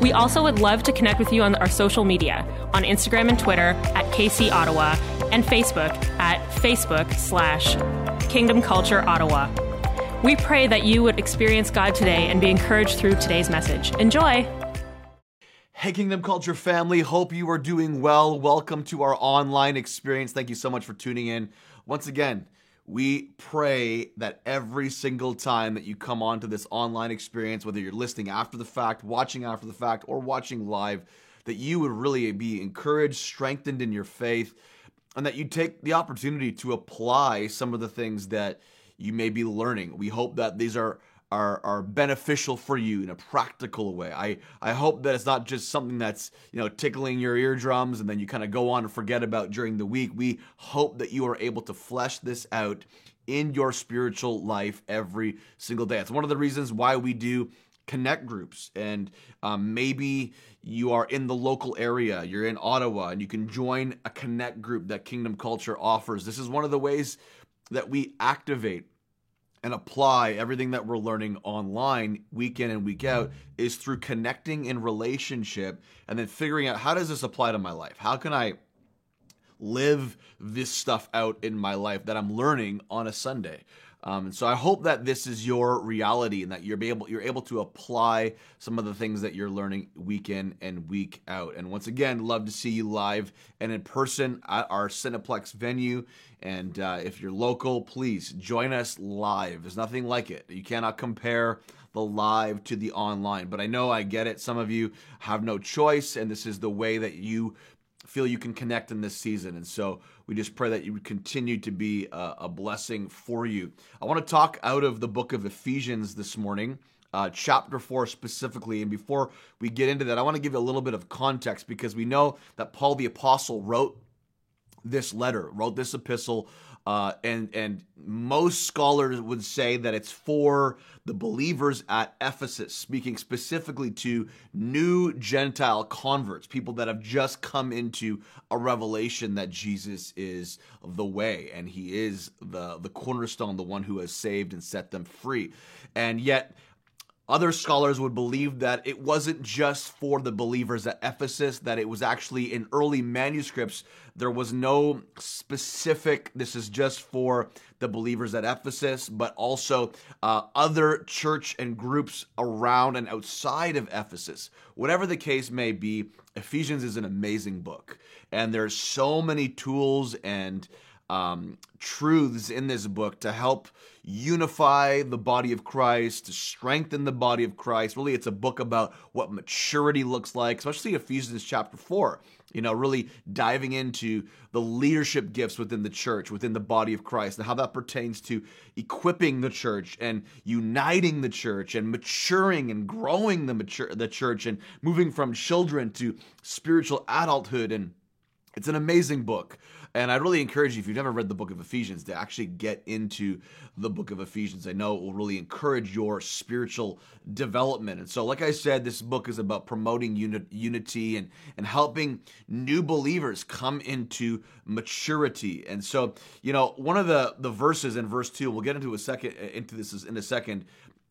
We also would love to connect with you on our social media on Instagram and Twitter at KC Ottawa and Facebook at Facebook slash Kingdom Culture Ottawa. We pray that you would experience God today and be encouraged through today's message. Enjoy! Hey, Kingdom Culture family, hope you are doing well. Welcome to our online experience. Thank you so much for tuning in. Once again, we pray that every single time that you come onto this online experience, whether you're listening after the fact, watching after the fact, or watching live, that you would really be encouraged, strengthened in your faith, and that you take the opportunity to apply some of the things that you may be learning. We hope that these are are are beneficial for you in a practical way. I I hope that it's not just something that's you know tickling your eardrums and then you kind of go on and forget about during the week. We hope that you are able to flesh this out in your spiritual life every single day. It's one of the reasons why we do connect groups and um, maybe you are in the local area you're in ottawa and you can join a connect group that kingdom culture offers this is one of the ways that we activate and apply everything that we're learning online week in and week out is through connecting in relationship and then figuring out how does this apply to my life? How can I live this stuff out in my life that I'm learning on a Sunday? Um, and so I hope that this is your reality and that you're able you're able to apply some of the things that you're learning week in and week out. And once again, love to see you live and in person at our Cineplex venue. And uh, if you're local, please join us live. There's nothing like it. You cannot compare the live to the online. But I know I get it. Some of you have no choice, and this is the way that you feel you can connect in this season. And so we just pray that you would continue to be a, a blessing for you. I want to talk out of the book of Ephesians this morning. Uh, chapter 4 specifically. And before we get into that, I want to give you a little bit of context because we know that Paul the Apostle wrote this letter, wrote this epistle, uh, and and most scholars would say that it's for the believers at Ephesus, speaking specifically to new Gentile converts, people that have just come into a revelation that Jesus is the way and He is the the cornerstone, the one who has saved and set them free, and yet other scholars would believe that it wasn't just for the believers at Ephesus, that it was actually in early manuscripts. There was no specific, this is just for the believers at Ephesus, but also uh, other church and groups around and outside of Ephesus. Whatever the case may be, Ephesians is an amazing book. And there's so many tools and um, truths in this book to help unify the body of Christ, to strengthen the body of Christ. Really, it's a book about what maturity looks like, especially Ephesians chapter 4. You know, really diving into the leadership gifts within the church, within the body of Christ, and how that pertains to equipping the church and uniting the church and maturing and growing the mature the church and moving from children to spiritual adulthood. And it's an amazing book. And I'd really encourage you, if you've never read the book of Ephesians, to actually get into the book of Ephesians. I know it will really encourage your spiritual development. And so, like I said, this book is about promoting uni- unity and, and helping new believers come into maturity. And so, you know, one of the, the verses in verse 2, we'll get into a second into this in a second.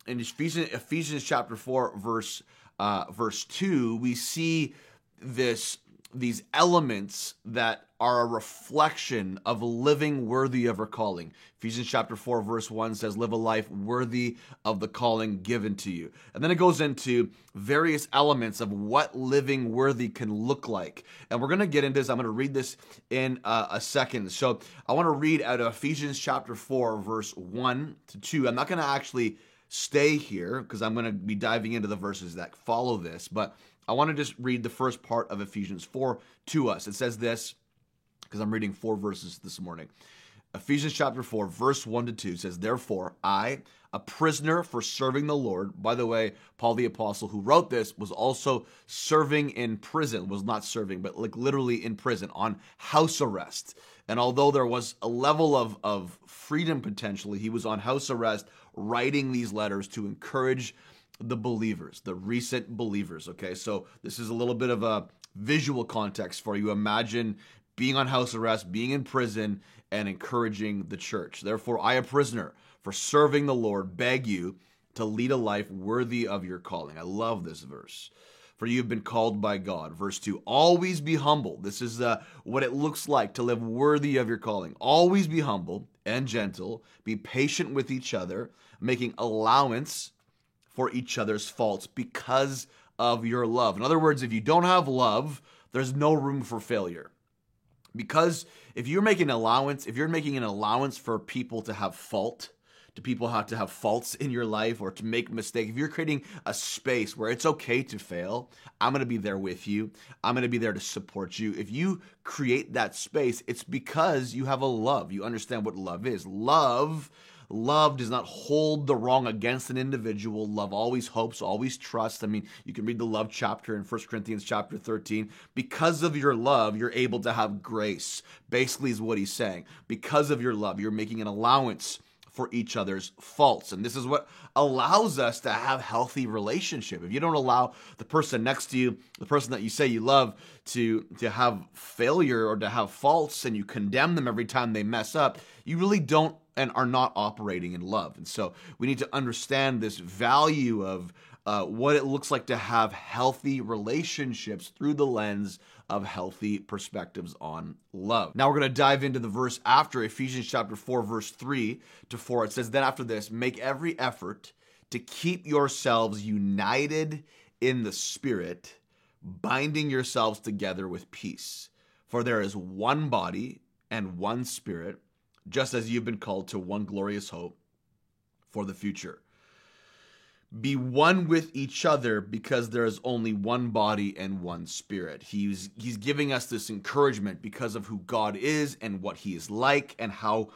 In Ephesians, Ephesians chapter 4, verse uh, verse 2, we see this these elements that are a reflection of living worthy of our calling. Ephesians chapter 4 verse 1 says live a life worthy of the calling given to you. And then it goes into various elements of what living worthy can look like. And we're going to get into this. I'm going to read this in uh, a second. So I want to read out of Ephesians chapter 4 verse 1 to 2. I'm not going to actually stay here because I'm going to be diving into the verses that follow this, but I want to just read the first part of Ephesians 4 to us. It says this because I'm reading four verses this morning. Ephesians chapter 4, verse 1 to 2 says, Therefore, I, a prisoner for serving the Lord. By the way, Paul the Apostle, who wrote this, was also serving in prison, was not serving, but like literally in prison on house arrest. And although there was a level of, of freedom potentially, he was on house arrest writing these letters to encourage the believers, the recent believers. Okay, so this is a little bit of a visual context for you. Imagine being on house arrest, being in prison, and encouraging the church. Therefore, I, a prisoner, for serving the Lord, beg you to lead a life worthy of your calling. I love this verse. For you have been called by God. Verse 2 Always be humble. This is uh, what it looks like to live worthy of your calling. Always be humble and gentle. Be patient with each other, making allowance for each other's faults because of your love. In other words, if you don't have love, there's no room for failure. Because if you're making allowance, if you're making an allowance for people to have fault, to people have to have faults in your life or to make mistakes, if you're creating a space where it's okay to fail, I'm going to be there with you. I'm going to be there to support you. If you create that space, it's because you have a love. You understand what love is. Love Love does not hold the wrong against an individual. Love always hopes, always trusts. I mean, you can read the love chapter in 1 Corinthians chapter 13. Because of your love, you're able to have grace. Basically, is what he's saying. Because of your love, you're making an allowance for each other's faults. And this is what allows us to have healthy relationship. If you don't allow the person next to you, the person that you say you love to to have failure or to have faults and you condemn them every time they mess up, you really don't and are not operating in love. And so we need to understand this value of uh, what it looks like to have healthy relationships through the lens of healthy perspectives on love. Now we're going to dive into the verse after Ephesians chapter 4 verse 3 to 4. It says then after this, make every effort to keep yourselves united in the spirit, binding yourselves together with peace. For there is one body and one spirit just as you've been called to one glorious hope for the future. Be one with each other because there is only one body and one spirit. He's he's giving us this encouragement because of who God is and what he is like and how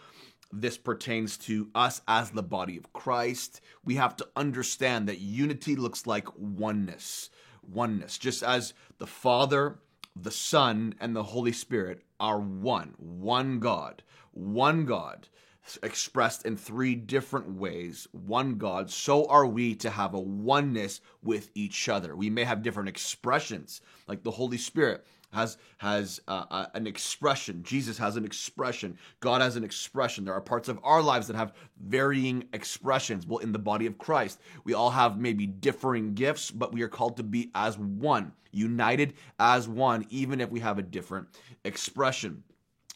this pertains to us as the body of Christ. We have to understand that unity looks like oneness. Oneness. Just as the Father, the Son, and the Holy Spirit are one, one God one God expressed in three different ways, one God, so are we to have a oneness with each other. We may have different expressions, like the Holy Spirit has has uh, uh, an expression. Jesus has an expression. God has an expression. There are parts of our lives that have varying expressions. Well, in the body of Christ, we all have maybe differing gifts, but we are called to be as one, united as one, even if we have a different expression.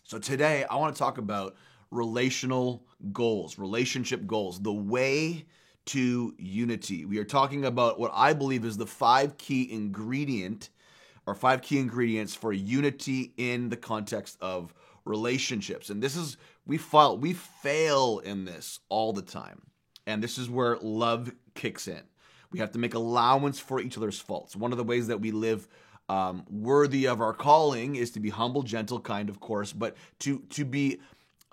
So today I want to talk about relational goals, relationship goals, the way to unity. We are talking about what I believe is the five key ingredient or five key ingredients for unity in the context of relationships. And this is we fail we fail in this all the time. And this is where love kicks in. We have to make allowance for each other's faults. One of the ways that we live um, worthy of our calling is to be humble, gentle, kind, of course, but to to be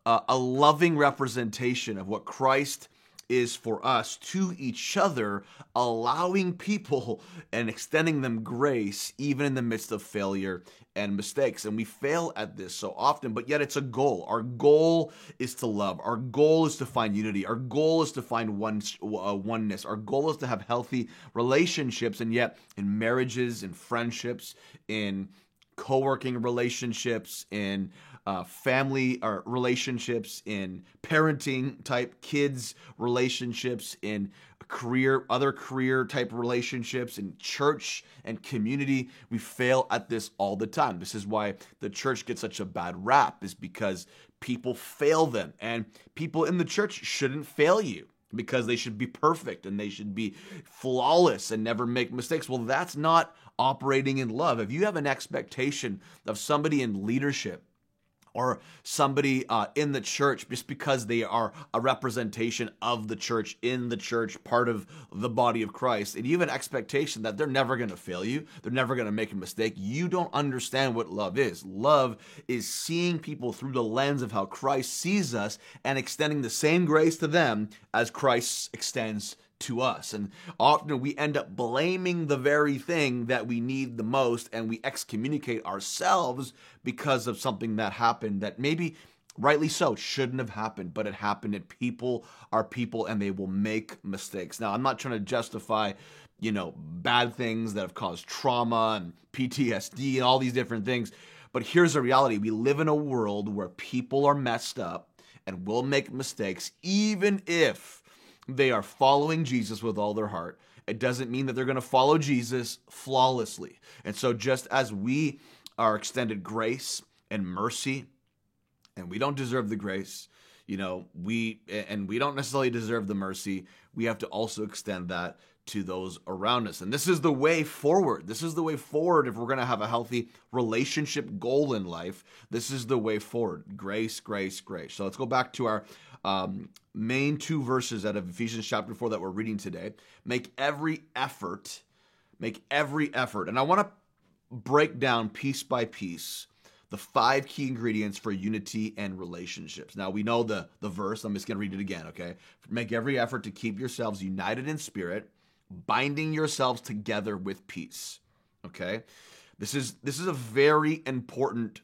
uh, a loving representation of what Christ is for us to each other, allowing people and extending them grace even in the midst of failure and mistakes. And we fail at this so often, but yet it's a goal. Our goal is to love. Our goal is to find unity. Our goal is to find one, uh, oneness. Our goal is to have healthy relationships. And yet, in marriages, in friendships, in co working relationships, in uh, family or relationships, in parenting type kids relationships, in career, other career type relationships, in church and community. We fail at this all the time. This is why the church gets such a bad rap, is because people fail them. And people in the church shouldn't fail you because they should be perfect and they should be flawless and never make mistakes. Well, that's not operating in love. If you have an expectation of somebody in leadership or somebody uh, in the church just because they are a representation of the church in the church part of the body of christ and you have an expectation that they're never going to fail you they're never going to make a mistake. You don't understand what love is. Love is seeing people through the lens of how christ sees us and extending the same grace to them as christ extends to us. And often we end up blaming the very thing that we need the most and we excommunicate ourselves because of something that happened that maybe rightly so shouldn't have happened but it happened and people are people and they will make mistakes now i'm not trying to justify you know bad things that have caused trauma and ptsd and all these different things but here's the reality we live in a world where people are messed up and will make mistakes even if they are following Jesus with all their heart. It doesn't mean that they're going to follow Jesus flawlessly. And so, just as we are extended grace and mercy, and we don't deserve the grace, you know, we and we don't necessarily deserve the mercy, we have to also extend that to those around us. And this is the way forward. This is the way forward if we're going to have a healthy relationship goal in life. This is the way forward. Grace, grace, grace. So let's go back to our um, main two verses out of Ephesians chapter 4 that we're reading today. Make every effort, make every effort. And I want to break down piece by piece the five key ingredients for unity and relationships. Now we know the the verse. I'm just going to read it again, okay? Make every effort to keep yourselves united in spirit, binding yourselves together with peace. Okay? This is this is a very important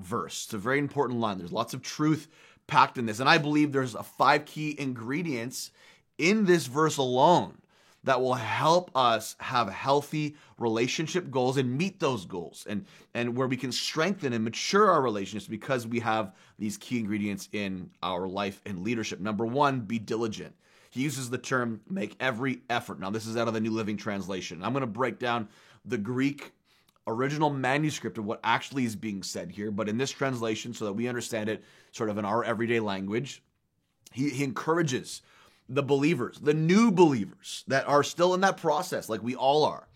verse. It's a very important line. There's lots of truth packed in this. And I believe there's a five key ingredients in this verse alone that will help us have healthy relationship goals and meet those goals and and where we can strengthen and mature our relationships because we have these key ingredients in our life and leadership. Number 1, be diligent. He uses the term make every effort. Now this is out of the New Living Translation. I'm going to break down the Greek original manuscript of what actually is being said here, but in this translation, so that we understand it sort of in our everyday language, he, he encourages the believers, the new believers that are still in that process, like we all are.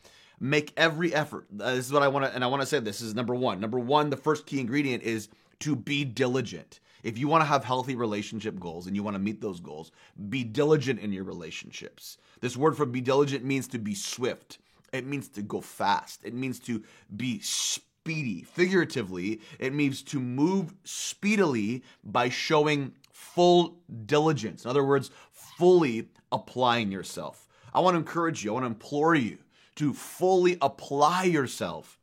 Make every effort. Uh, this is what I want to, and I want to say this is number one. Number one, the first key ingredient is to be diligent. If you want to have healthy relationship goals and you want to meet those goals, be diligent in your relationships. This word for be diligent means to be swift, it means to go fast. It means to be speedy. Figuratively, it means to move speedily by showing full diligence. In other words, fully applying yourself. I want to encourage you, I want to implore you to fully apply yourself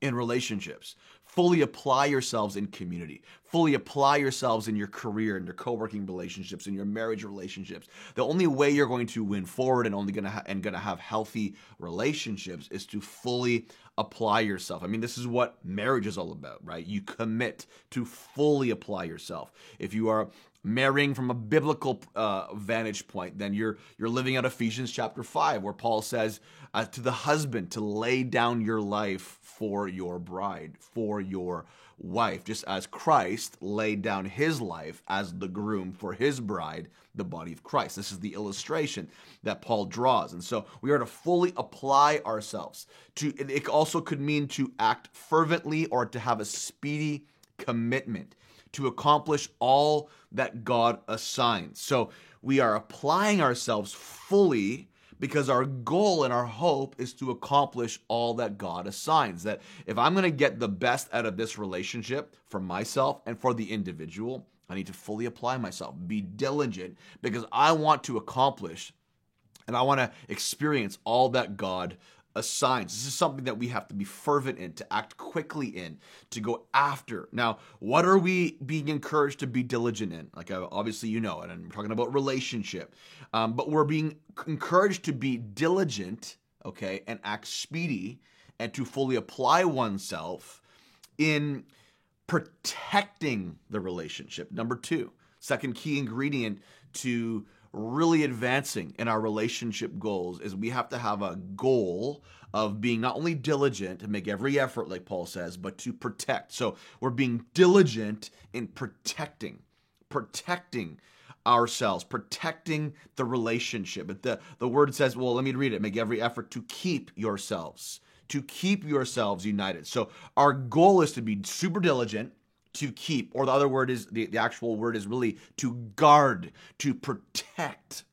in relationships fully apply yourselves in community fully apply yourselves in your career and your co-working relationships and your marriage relationships. The only way you're going to win forward and only gonna ha- and gonna have healthy relationships is to fully apply yourself. I mean this is what marriage is all about right? You commit to fully apply yourself. If you are marrying from a biblical uh, vantage point, then you're you're living out Ephesians chapter five, where Paul says uh, to the husband to lay down your life for your bride, for your wife, just as Christ laid down his life as the groom for his bride, the body of Christ. This is the illustration that Paul draws, and so we are to fully apply ourselves. To it also could mean to act fervently or to have a speedy commitment to accomplish all that God assigns. So we are applying ourselves fully because our goal and our hope is to accomplish all that God assigns. That if I'm going to get the best out of this relationship for myself and for the individual, I need to fully apply myself, be diligent because I want to accomplish and I want to experience all that God assigns. This is something that we have to be fervent in, to act quickly in, to go after. Now, what are we being encouraged to be diligent in? Like, uh, obviously, you know it, and I'm talking about relationship. Um, but we're being encouraged to be diligent, okay, and act speedy and to fully apply oneself in protecting the relationship. Number two, second key ingredient to really advancing in our relationship goals is we have to have a goal of being not only diligent to make every effort like Paul says but to protect. So we're being diligent in protecting protecting ourselves, protecting the relationship. But the the word says, well, let me read it. Make every effort to keep yourselves, to keep yourselves united. So our goal is to be super diligent to keep, or the other word is the, the actual word is really to guard, to protect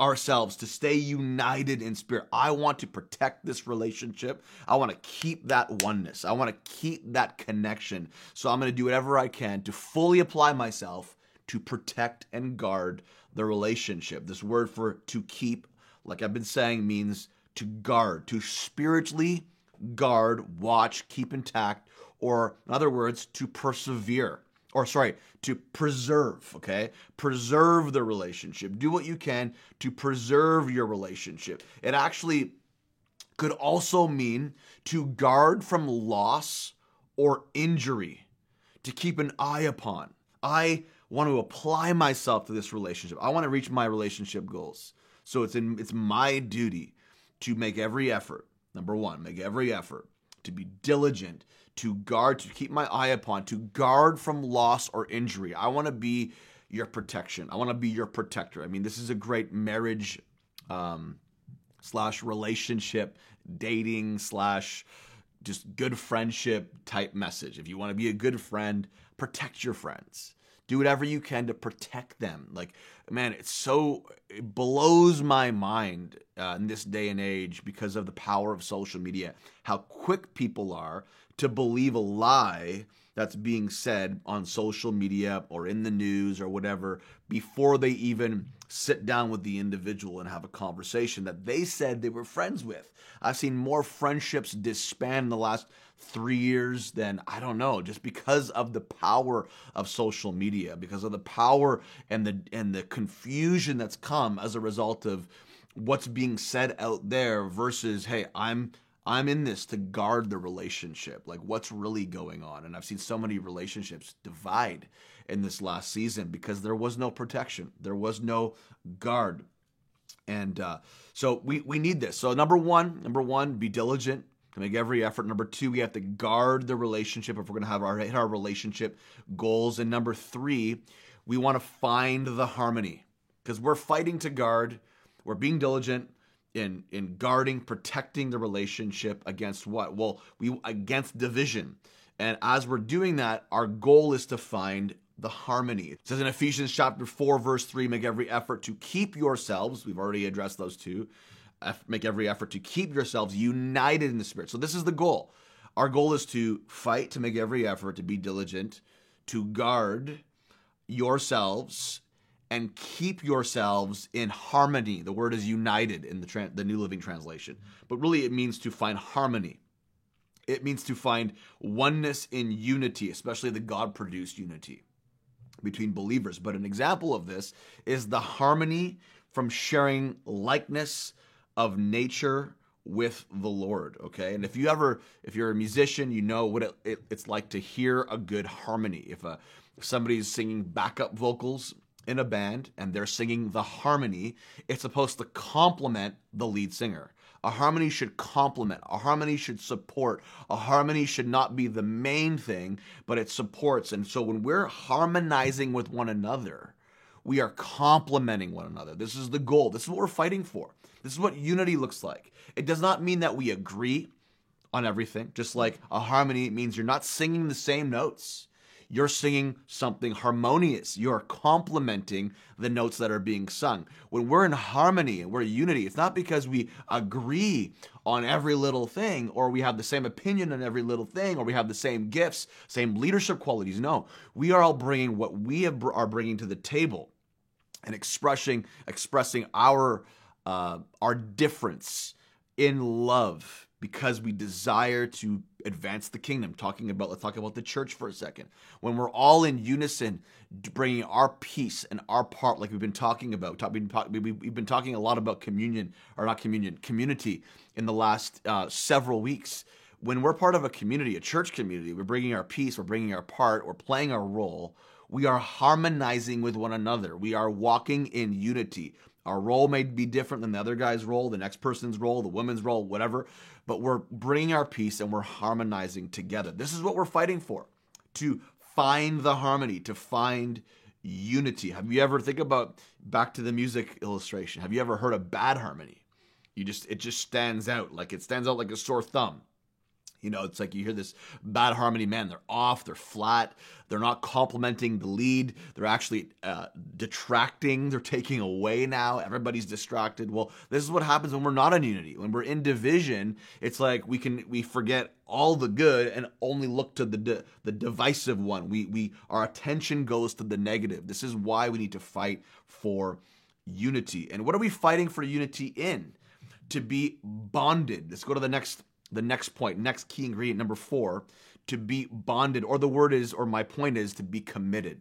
ourselves, to stay united in spirit. I want to protect this relationship. I want to keep that oneness. I want to keep that connection. So I'm going to do whatever I can to fully apply myself to protect and guard the relationship. This word for to keep, like I've been saying, means to guard, to spiritually guard, watch, keep intact, or in other words, to persevere or sorry, to preserve, okay? Preserve the relationship. Do what you can to preserve your relationship. It actually could also mean to guard from loss or injury, to keep an eye upon. I want to apply myself to this relationship. I want to reach my relationship goals. So it's in it's my duty to make every effort. Number 1, make every effort to be diligent to guard, to keep my eye upon, to guard from loss or injury. I want to be your protection. I want to be your protector. I mean, this is a great marriage um, slash relationship, dating slash just good friendship type message. If you want to be a good friend, protect your friends. Do whatever you can to protect them. Like, man, it's so, it blows my mind uh, in this day and age because of the power of social media, how quick people are to believe a lie that's being said on social media or in the news or whatever before they even sit down with the individual and have a conversation that they said they were friends with. I've seen more friendships disband in the last three years than I don't know, just because of the power of social media, because of the power and the and the confusion that's come as a result of what's being said out there versus, hey, I'm I'm in this to guard the relationship, like what's really going on. And I've seen so many relationships divide in this last season because there was no protection, there was no guard. And uh, so we, we need this. So, number one, number one, be diligent to make every effort. Number two, we have to guard the relationship if we're going to have our, hit our relationship goals. And number three, we want to find the harmony because we're fighting to guard, we're being diligent, in in guarding, protecting the relationship against what? Well, we against division. And as we're doing that, our goal is to find the harmony. It says in Ephesians chapter 4 verse 3, make every effort to keep yourselves, we've already addressed those two. Make every effort to keep yourselves united in the spirit. So this is the goal. Our goal is to fight, to make every effort to be diligent, to guard yourselves and keep yourselves in harmony. The word is united in the, tra- the New Living Translation, but really it means to find harmony. It means to find oneness in unity, especially the God produced unity between believers. But an example of this is the harmony from sharing likeness of nature with the Lord. Okay. And if you ever, if you're a musician, you know what it, it, it's like to hear a good harmony. If a, if somebody's singing backup vocals in a band and they're singing the harmony, it's supposed to complement the lead singer. A harmony should complement, a harmony should support, a harmony should not be the main thing, but it supports. And so when we're harmonizing with one another, we are complementing one another. This is the goal. This is what we're fighting for. This is what unity looks like. It does not mean that we agree on everything, just like a harmony means you're not singing the same notes you're singing something harmonious. You're complementing the notes that are being sung. When we're in harmony and we're unity, it's not because we agree on every little thing or we have the same opinion on every little thing or we have the same gifts, same leadership qualities. No, we are all bringing what we are bringing to the table and expressing expressing our uh, our difference in love because we desire to advance the kingdom. Talking about, let's talk about the church for a second. When we're all in unison, bringing our piece and our part, like we've been talking about, we've been talking a lot about communion, or not communion, community in the last uh, several weeks. When we're part of a community, a church community, we're bringing our piece, we're bringing our part, we're playing our role. We are harmonizing with one another. We are walking in unity. Our role may be different than the other guy's role, the next person's role, the woman's role, whatever, but we're bringing our piece and we're harmonizing together. This is what we're fighting for to find the harmony, to find unity. Have you ever think about back to the music illustration? Have you ever heard a bad harmony? You just it just stands out like it stands out like a sore thumb. You know, it's like you hear this bad harmony, man, they're off, they're flat, they're not complementing the lead, they're actually uh, detracting, they're taking away now, everybody's distracted. Well, this is what happens when we're not in unity. When we're in division, it's like we can we forget all the good and only look to the the divisive one. We we our attention goes to the negative. This is why we need to fight for unity. And what are we fighting for unity in? To be bonded. Let's go to the next the next point, next key ingredient, number four, to be bonded, or the word is, or my point is, to be committed.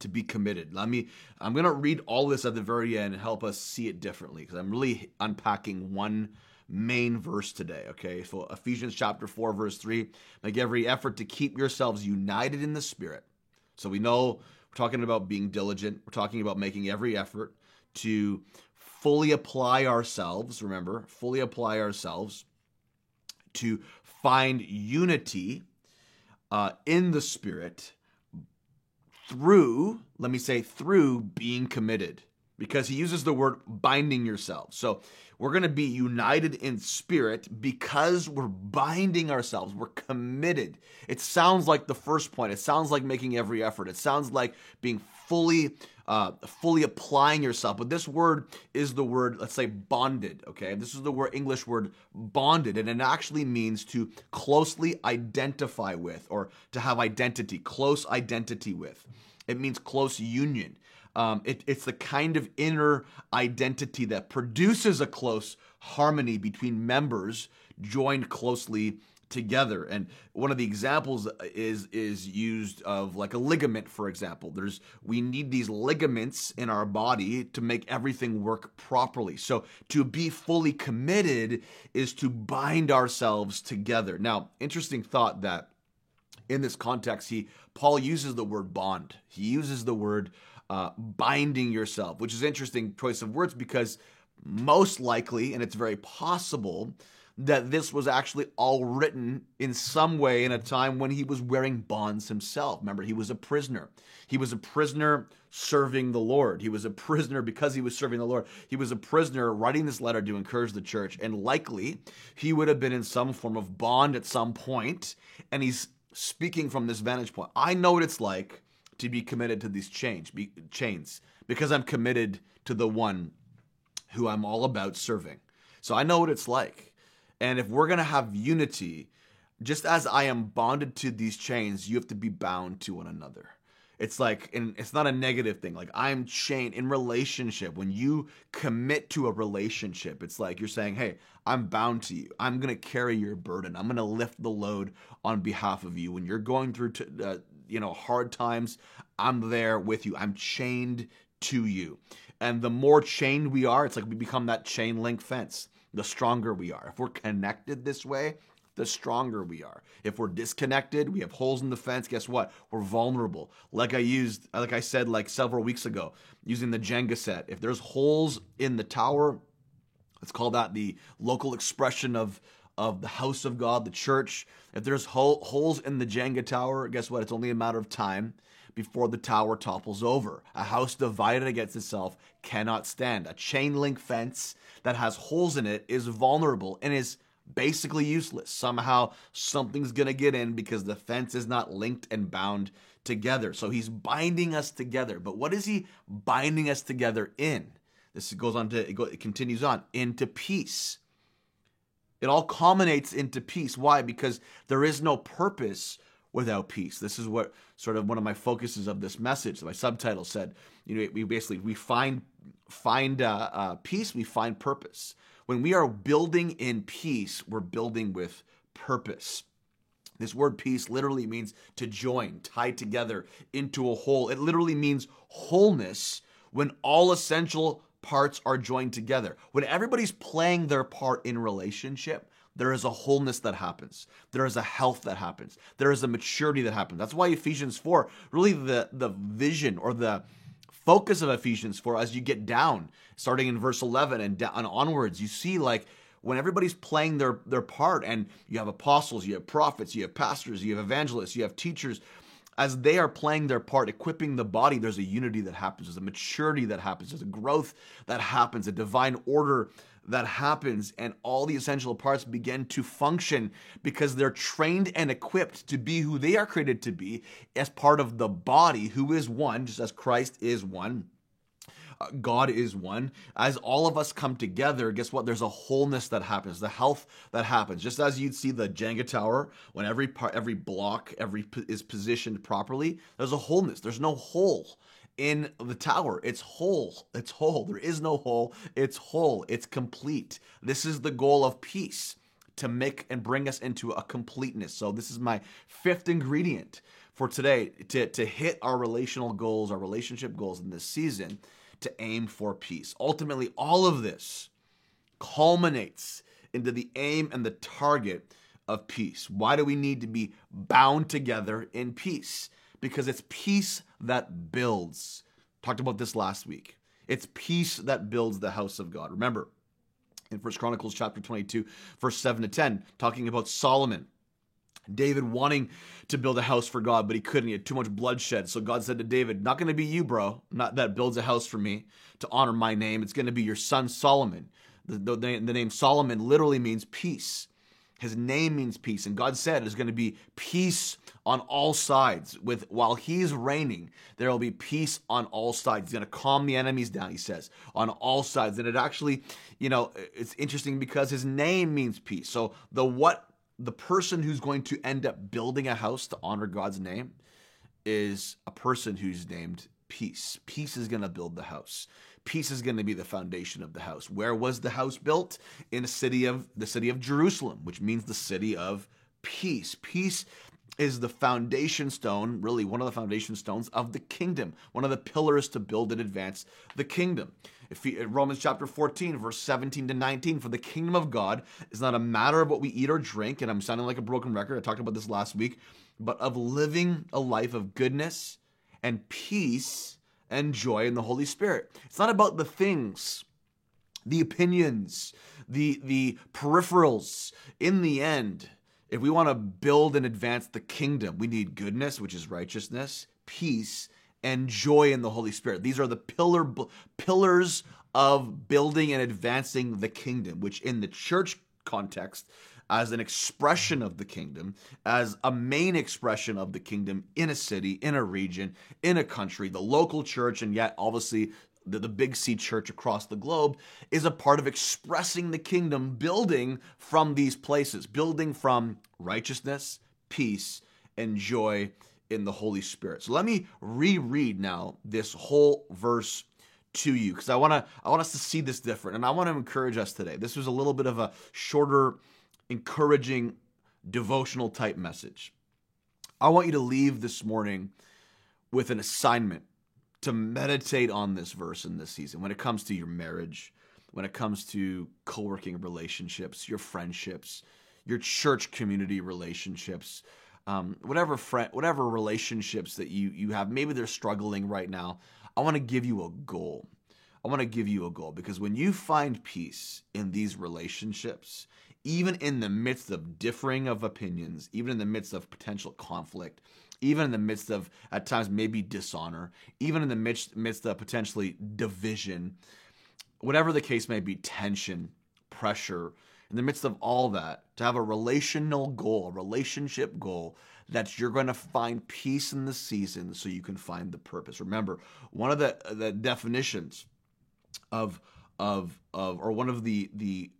To be committed. Let me, I'm going to read all this at the very end and help us see it differently because I'm really unpacking one main verse today. Okay. So Ephesians chapter 4, verse 3 make every effort to keep yourselves united in the Spirit. So we know we're talking about being diligent, we're talking about making every effort to fully apply ourselves. Remember, fully apply ourselves to find unity uh, in the Spirit through, let me say, through being committed, because he uses the word binding yourself. So we're going to be united in spirit because we're binding ourselves. We're committed. It sounds like the first point. It sounds like making every effort. It sounds like being fully uh, fully applying yourself. But this word is the word, let's say, bonded. Okay, this is the word English word bonded, and it actually means to closely identify with or to have identity, close identity with. It means close union. Um, it, it's the kind of inner identity that produces a close harmony between members joined closely together. And one of the examples is is used of like a ligament, for example. There's we need these ligaments in our body to make everything work properly. So to be fully committed is to bind ourselves together. Now, interesting thought that in this context, he Paul uses the word bond. He uses the word uh, binding yourself, which is interesting choice of words because most likely, and it's very possible that this was actually all written in some way in a time when he was wearing bonds himself. Remember, he was a prisoner. He was a prisoner serving the Lord. He was a prisoner because he was serving the Lord. He was a prisoner writing this letter to encourage the church. And likely he would have been in some form of bond at some point. And he's speaking from this vantage point. I know what it's like to be committed to these chains, be, chains because I'm committed to the one who I'm all about serving. So I know what it's like. And if we're going to have unity, just as I am bonded to these chains, you have to be bound to one another. It's like, and it's not a negative thing. Like I'm chained in relationship. When you commit to a relationship, it's like you're saying, "Hey, I'm bound to you. I'm gonna carry your burden. I'm gonna lift the load on behalf of you. When you're going through, t- uh, you know, hard times, I'm there with you. I'm chained to you. And the more chained we are, it's like we become that chain link fence the stronger we are. If we're connected this way, the stronger we are. If we're disconnected, we have holes in the fence, guess what? We're vulnerable. Like I used, like I said like several weeks ago, using the Jenga set. If there's holes in the tower, let's call that the local expression of of the house of God, the church. If there's holes in the Jenga tower, guess what? It's only a matter of time before the tower topples over. A house divided against itself cannot stand. A chain link fence that has holes in it is vulnerable and is basically useless. Somehow something's going to get in because the fence is not linked and bound together. So he's binding us together. But what is he binding us together in? This goes on to, it, go, it continues on, into peace. It all culminates into peace. Why? Because there is no purpose without peace. This is what sort of one of my focuses of this message. My subtitle said, you know, we basically we find find uh, uh, peace, we find purpose. When we are building in peace, we're building with purpose. This word peace literally means to join, tie together into a whole. It literally means wholeness when all essential parts are joined together. When everybody's playing their part in relationship, there is a wholeness that happens. There is a health that happens. There is a maturity that happens. That's why Ephesians 4, really the, the vision or the focus of Ephesians 4, as you get down, starting in verse 11 and, down, and onwards, you see like when everybody's playing their, their part and you have apostles, you have prophets, you have pastors, you have evangelists, you have teachers, as they are playing their part, equipping the body, there's a unity that happens, there's a maturity that happens, there's a growth that happens, a divine order that happens and all the essential parts begin to function because they're trained and equipped to be who they are created to be as part of the body who is one just as Christ is one God is one. As all of us come together, guess what? There's a wholeness that happens, the health that happens. Just as you'd see the Jenga tower, when every part, every block, every is positioned properly, there's a wholeness. There's no hole in the tower. It's whole. It's whole. There is no hole. It's whole. It's complete. This is the goal of peace to make and bring us into a completeness. So this is my fifth ingredient for today to, to hit our relational goals, our relationship goals in this season, to aim for peace. Ultimately, all of this culminates into the aim and the target of peace. Why do we need to be bound together in peace? Because it's peace that builds. Talked about this last week. It's peace that builds the house of God. Remember, in First Chronicles chapter 22, verse 7 to 10, talking about Solomon. David wanting to build a house for God, but he couldn't. He had too much bloodshed. So God said to David, Not going to be you, bro, not that builds a house for me to honor my name. It's going to be your son Solomon. The, the, the name Solomon literally means peace. His name means peace, and God said there's going to be peace on all sides. With while He's reigning, there will be peace on all sides. He's going to calm the enemies down. He says on all sides, and it actually, you know, it's interesting because His name means peace. So the what the person who's going to end up building a house to honor God's name is a person who's named Peace. Peace is going to build the house peace is going to be the foundation of the house. Where was the house built? In a city of the city of Jerusalem, which means the city of peace. Peace is the foundation stone, really one of the foundation stones of the kingdom, one of the pillars to build and advance the kingdom. If Romans chapter 14, verse 17 to 19, for the kingdom of God is not a matter of what we eat or drink, and I'm sounding like a broken record, I talked about this last week, but of living a life of goodness and peace and joy in the Holy Spirit. It's not about the things, the opinions, the, the peripherals. In the end, if we want to build and advance the kingdom, we need goodness, which is righteousness, peace, and joy in the Holy Spirit. These are the pillar pillars of building and advancing the kingdom, which in the church context as an expression of the kingdom, as a main expression of the kingdom in a city, in a region, in a country. The local church, and yet obviously the, the Big C church across the globe, is a part of expressing the kingdom, building from these places, building from righteousness, peace, and joy in the Holy Spirit. So let me reread now this whole verse to you because I want to I want us to see this different and I want to encourage us today. This was a little bit of a shorter encouraging devotional type message. I want you to leave this morning with an assignment to meditate on this verse in this season when it comes to your marriage, when it comes to co working relationships, your friendships, your church community relationships. Um, whatever friend, whatever relationships that you you have, maybe they're struggling right now. I want to give you a goal. I want to give you a goal because when you find peace in these relationships, even in the midst of differing of opinions, even in the midst of potential conflict, even in the midst of at times maybe dishonor, even in the midst, midst of potentially division, whatever the case may be, tension, pressure, in the midst of all that, to have a relational goal, a relationship goal that you're going to find peace in the season so you can find the purpose. Remember, one of the the definitions of of of or one of the the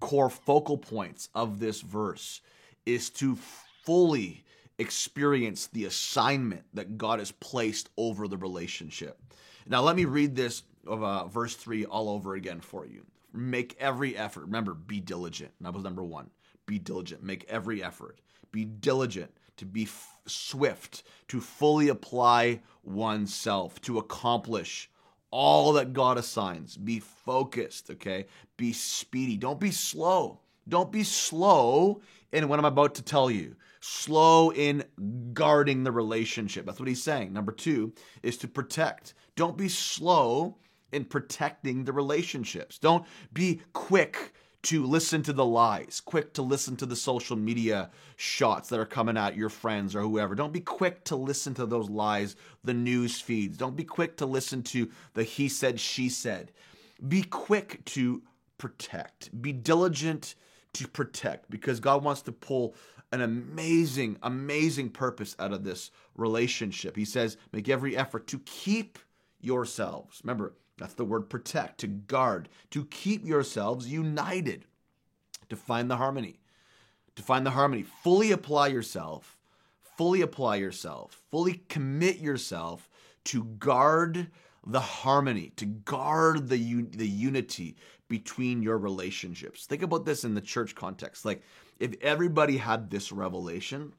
core focal points of this verse is to fully experience the assignment that God has placed over the relationship. Now, let me read this of uh, verse 3 all over again for you. Make every effort. Remember, be diligent. That was number one. Be diligent. Make every effort. Be diligent to be f- swift, to fully apply oneself, to accomplish all that God assigns. Be focused, okay? Be speedy. Don't be slow. Don't be slow in what I'm about to tell you. Slow in guarding the relationship. That's what he's saying. Number two is to protect. Don't be slow in protecting the relationships. Don't be quick to listen to the lies, quick to listen to the social media shots that are coming at your friends or whoever. Don't be quick to listen to those lies, the news feeds. Don't be quick to listen to the he said, she said. Be quick to protect. Be diligent to protect because God wants to pull an amazing, amazing purpose out of this relationship. He says, make every effort to keep yourselves. Remember, that's the word protect, to guard, to keep yourselves united, to find the harmony. To find the harmony. Fully apply yourself, fully apply yourself, fully commit yourself to guard the harmony, to guard the, un- the unity between your relationships. Think about this in the church context. Like, if everybody had this revelation,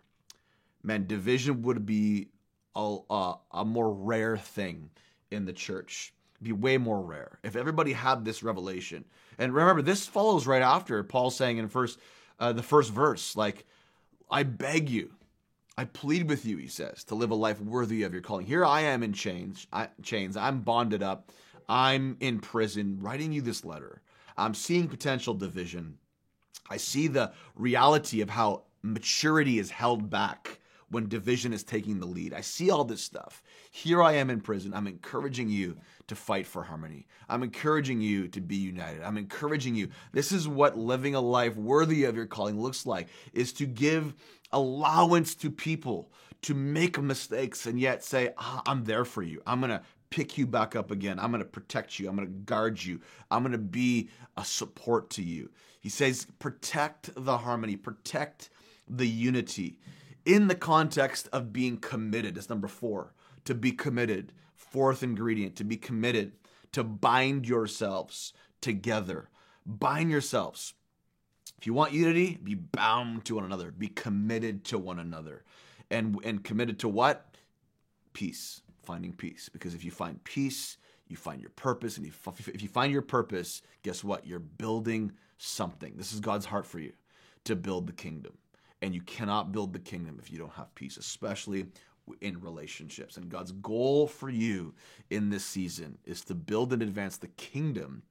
man, division would be a, a, a more rare thing in the church. Be way more rare if everybody had this revelation. And remember, this follows right after Paul saying in first uh, the first verse, like, "I beg you, I plead with you," he says, "to live a life worthy of your calling." Here I am in chains. I, chains. I'm bonded up. I'm in prison, writing you this letter. I'm seeing potential division. I see the reality of how maturity is held back when division is taking the lead. I see all this stuff. Here I am in prison. I'm encouraging you to fight for harmony. I'm encouraging you to be united. I'm encouraging you. This is what living a life worthy of your calling looks like is to give allowance to people to make mistakes and yet say, ah, I'm there for you. I'm going to pick you back up again. I'm going to protect you. I'm going to guard you. I'm going to be a support to you. He says, protect the harmony, protect the unity in the context of being committed. That's number four, to be committed. Fourth ingredient, to be committed, to bind yourselves together. Bind yourselves. If you want unity, be bound to one another, be committed to one another. And, and committed to what? Peace finding peace. Because if you find peace, you find your purpose. And if you find your purpose, guess what? You're building something. This is God's heart for you to build the kingdom. And you cannot build the kingdom if you don't have peace, especially in relationships. And God's goal for you in this season is to build and advance the kingdom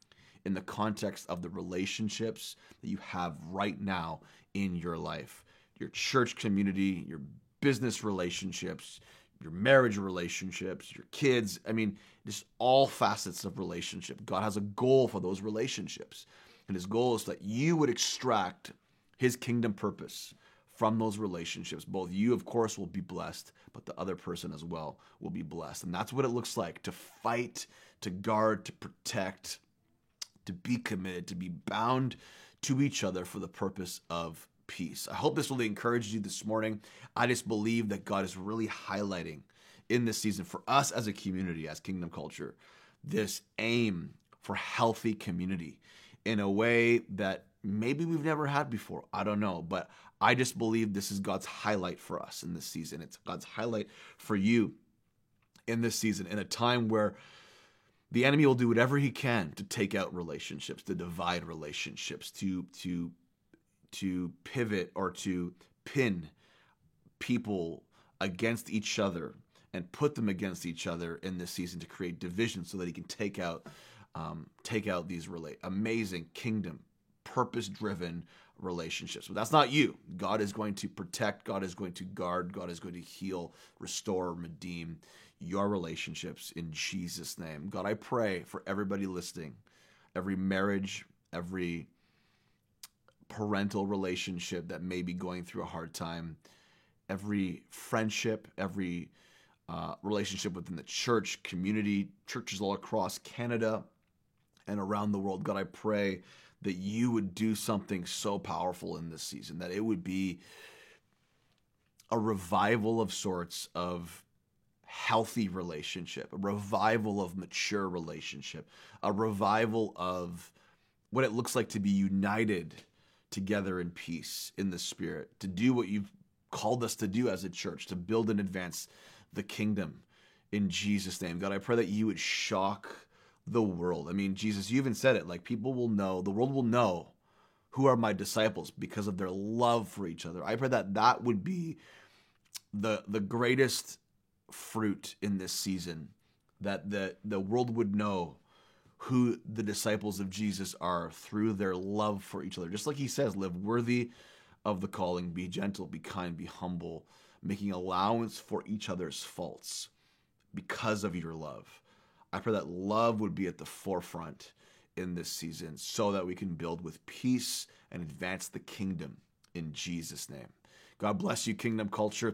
in the context of the relationships that you have right now in your life your church community, your business relationships, your marriage relationships, your kids. I mean, just all facets of relationship. God has a goal for those relationships. And his goal is that you would extract his kingdom purpose from those relationships. Both you, of course, will be blessed, but the other person as well will be blessed. And that's what it looks like to fight, to guard, to protect, to be committed, to be bound to each other for the purpose of peace. I hope this really encouraged you this morning. I just believe that God is really highlighting in this season for us as a community, as Kingdom Culture, this aim for healthy community in a way that maybe we've never had before. I don't know, but I just believe this is God's highlight for us in this season. It's God's highlight for you in this season, in a time where the enemy will do whatever he can to take out relationships, to divide relationships, to to to pivot or to pin people against each other and put them against each other in this season to create division so that he can take out um, take out these amazing kingdom purpose driven relationships. But that's not you. God is going to protect god is going to guard god is going to heal restore redeem your relationships in jesus name. God i pray for everybody listening every marriage every parental relationship that may be going through a hard time, every friendship, every uh, relationship within the church, community, churches all across Canada and around the world. God, I pray that you would do something so powerful in this season, that it would be a revival of sorts of healthy relationship, a revival of mature relationship, a revival of what it looks like to be united together in peace in the Spirit, to do what you've called us to do as a church, to build and advance the kingdom in Jesus' name. God, I pray that you would shock the world. I mean, Jesus, you even said it like people will know, the world will know who are my disciples because of their love for each other. I pray that that would be the the greatest fruit in this season that the the world would know who the disciples of Jesus are through their love for each other. Just like he says, live worthy of the calling, be gentle, be kind, be humble, making allowance for each other's faults because of your love. I pray that love would be at the forefront in this season so that we can build with peace and advance the kingdom in Jesus' name. God bless you, Kingdom Culture.